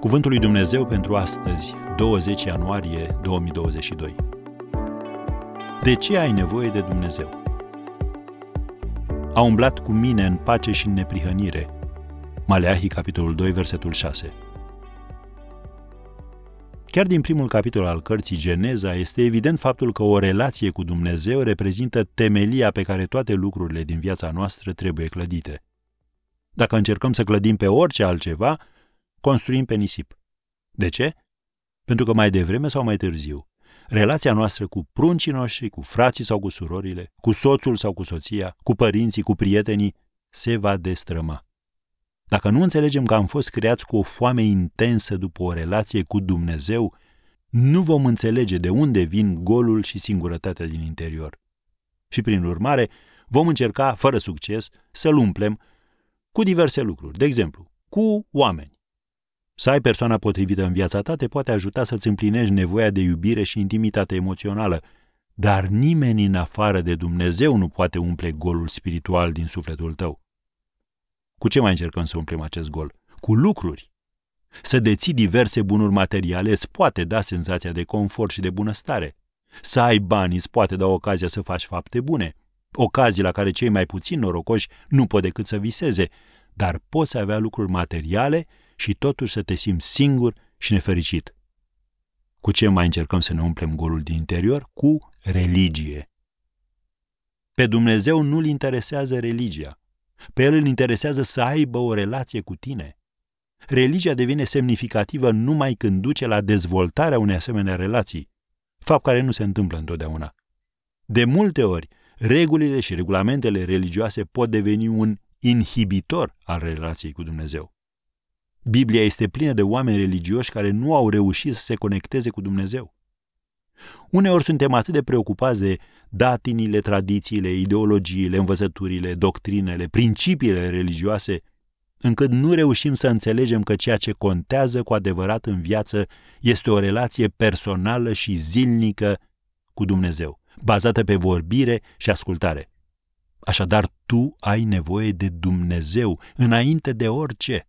Cuvântul lui Dumnezeu pentru astăzi, 20 ianuarie 2022. De ce ai nevoie de Dumnezeu? A umblat cu mine în pace și în neprihănire. Maleahi, capitolul 2, versetul 6. Chiar din primul capitol al cărții Geneza este evident faptul că o relație cu Dumnezeu reprezintă temelia pe care toate lucrurile din viața noastră trebuie clădite. Dacă încercăm să clădim pe orice altceva, construim pe nisip. De ce? Pentru că mai devreme sau mai târziu, relația noastră cu pruncii noștri, cu frații sau cu surorile, cu soțul sau cu soția, cu părinții, cu prietenii, se va destrăma. Dacă nu înțelegem că am fost creați cu o foame intensă după o relație cu Dumnezeu, nu vom înțelege de unde vin golul și singurătatea din interior. Și prin urmare, vom încerca, fără succes, să-l umplem cu diverse lucruri. De exemplu, cu oameni. Să ai persoana potrivită în viața ta te poate ajuta să-ți împlinești nevoia de iubire și intimitate emoțională, dar nimeni în afară de Dumnezeu nu poate umple golul spiritual din sufletul tău. Cu ce mai încercăm să umplem acest gol? Cu lucruri. Să deții diverse bunuri materiale îți poate da senzația de confort și de bunăstare. Să ai bani îți poate da ocazia să faci fapte bune, ocazii la care cei mai puțin norocoși nu pot decât să viseze, dar poți avea lucruri materiale și totuși să te simți singur și nefericit. Cu ce mai încercăm să ne umplem golul din interior? Cu religie. Pe Dumnezeu nu-l interesează religia. Pe el îl interesează să aibă o relație cu tine. Religia devine semnificativă numai când duce la dezvoltarea unei asemenea relații, fapt care nu se întâmplă întotdeauna. De multe ori, regulile și regulamentele religioase pot deveni un inhibitor al relației cu Dumnezeu. Biblia este plină de oameni religioși care nu au reușit să se conecteze cu Dumnezeu. Uneori suntem atât de preocupați de datinile, tradițiile, ideologiile, învățăturile, doctrinele, principiile religioase, încât nu reușim să înțelegem că ceea ce contează cu adevărat în viață este o relație personală și zilnică cu Dumnezeu, bazată pe vorbire și ascultare. Așadar, tu ai nevoie de Dumnezeu înainte de orice.